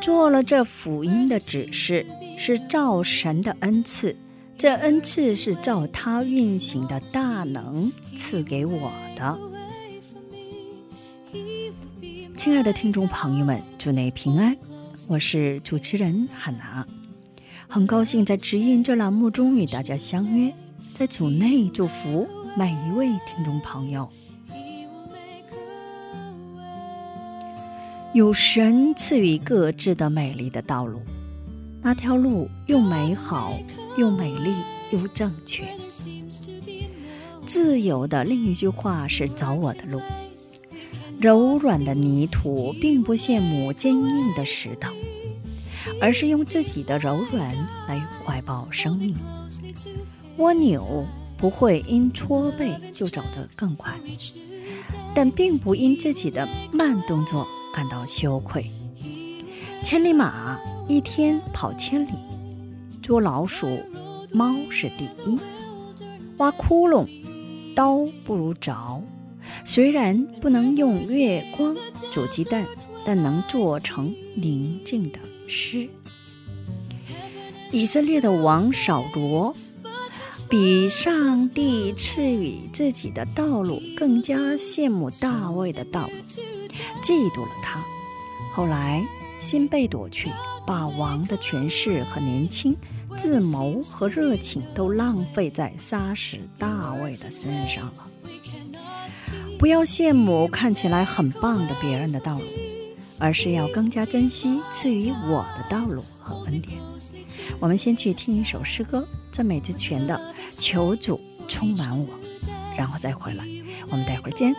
做了这福音的指示，是照神的恩赐，这恩赐是照他运行的大能赐给我的。亲爱的听众朋友们，祝你平安，我是主持人汉娜，很高兴在指引这栏目中与大家相约，在组内祝福每一位听众朋友。有神赐予各自的美丽的道路，那条路又美好又美丽又正确。自由的另一句话是走我的路。柔软的泥土并不羡慕坚硬的石头，而是用自己的柔软来怀抱生命。蜗牛不会因搓背就走得更快，但并不因自己的慢动作。感到羞愧。千里马一天跑千里，捉老鼠、猫是第一。挖窟窿，刀不如凿。虽然不能用月光煮鸡蛋，但能做成宁静的诗。以色列的王扫罗，比上帝赐予自己的道路更加羡慕大卫的道路。嫉妒了他，后来心被夺去，把王的权势和年轻、自谋和热情都浪费在杀死大卫的身上了。不要羡慕看起来很棒的别人的道路，而是要更加珍惜赐予我的道路和恩典。我们先去听一首诗歌，赞美之泉的《求主充满我》，然后再回来。我们待会儿见。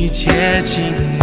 一切静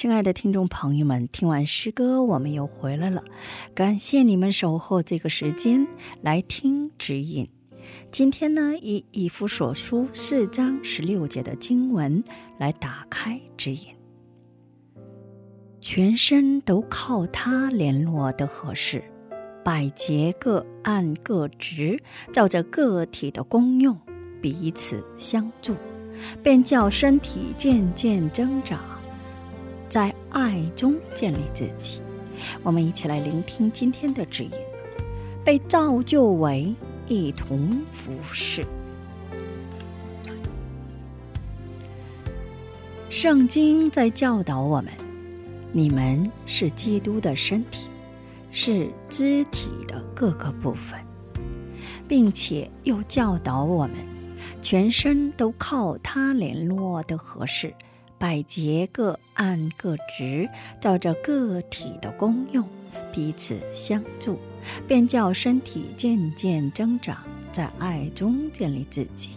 亲爱的听众朋友们，听完诗歌，我们又回来了。感谢你们守候这个时间来听指引。今天呢，以以弗所书四章十六节的经文来打开指引。全身都靠它联络的合适，百节各按各职，照着个体的功用彼此相助，便叫身体渐渐增长。在爱中建立自己，我们一起来聆听今天的指引。被造就为一同服侍。圣经在教导我们：你们是基督的身体，是肢体的各个部分，并且又教导我们，全身都靠它联络的合适。百节各按各职，照着个体的功用彼此相助，便叫身体渐渐增长，在爱中建立自己。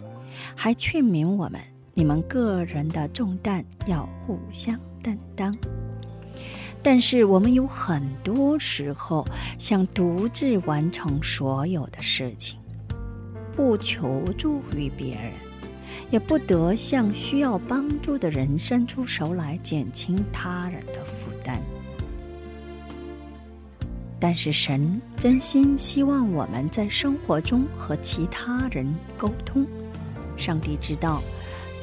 还劝勉我们：你们个人的重担要互相担当。但是我们有很多时候想独自完成所有的事情，不求助于别人。也不得向需要帮助的人伸出手来减轻他人的负担。但是神真心希望我们在生活中和其他人沟通。上帝知道，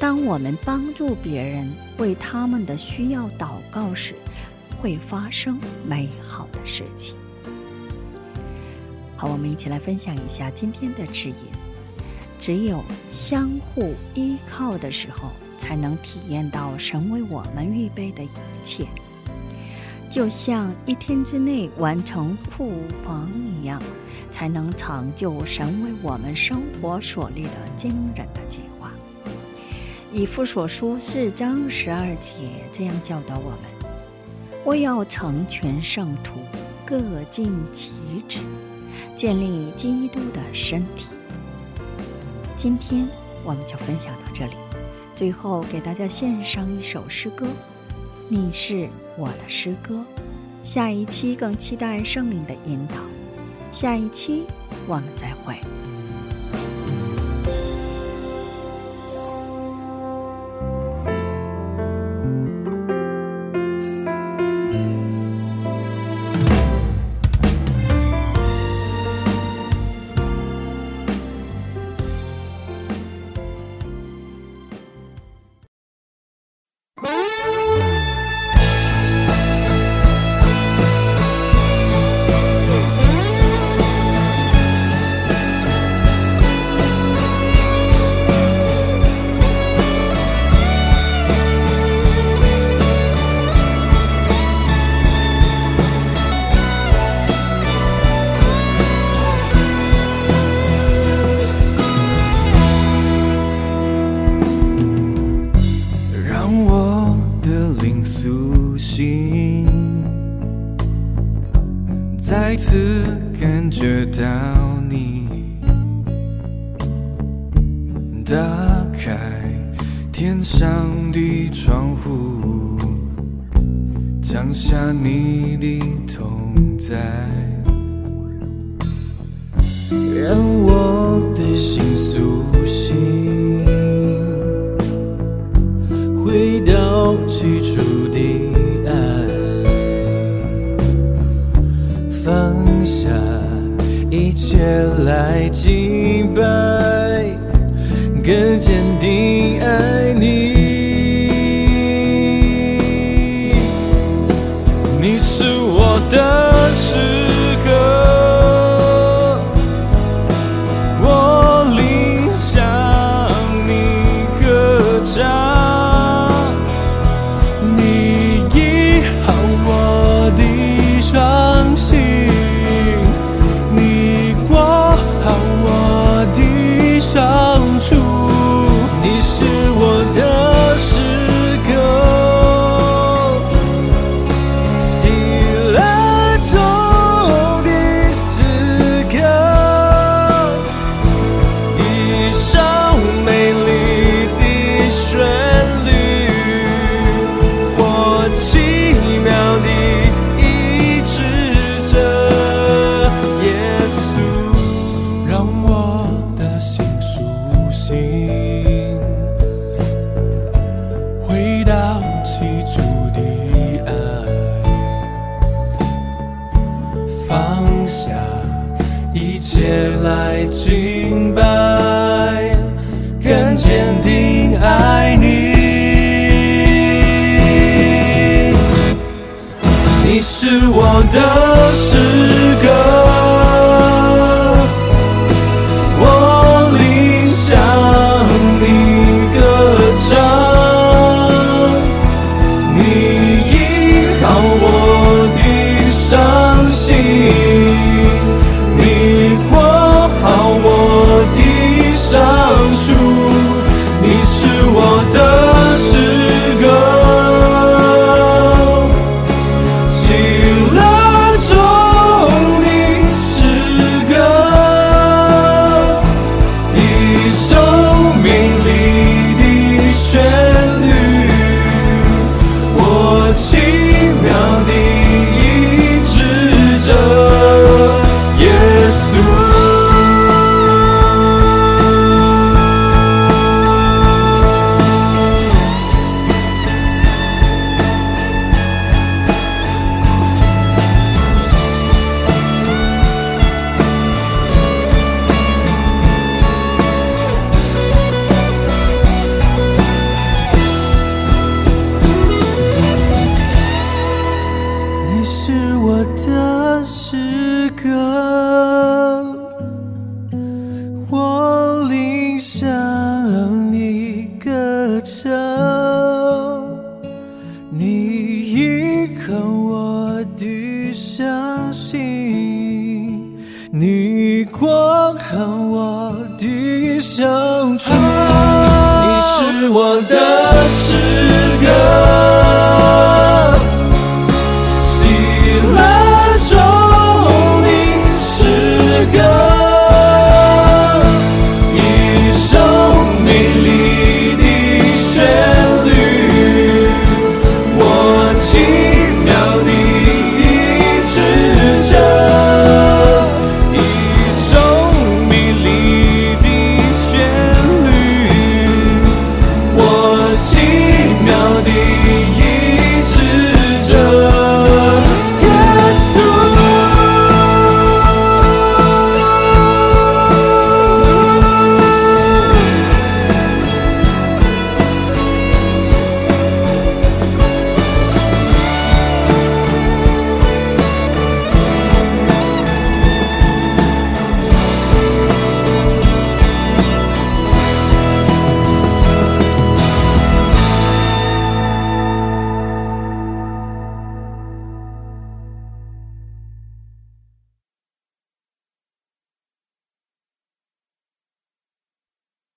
当我们帮助别人、为他们的需要祷告时，会发生美好的事情。好，我们一起来分享一下今天的指引。只有相互依靠的时候，才能体验到神为我们预备的一切，就像一天之内完成库房一样，才能成就神为我们生活所立的惊人的计划。以父所书四章十二节这样教导我们：我要成全圣徒，各尽其职，建立基督的身体。今天我们就分享到这里，最后给大家献上一首诗歌，《你是我的诗歌》。下一期更期待圣灵的引导，下一期我们再会。再次感觉到你打开天上的窗户，降下你的同在，让我记坚定爱你。你是我的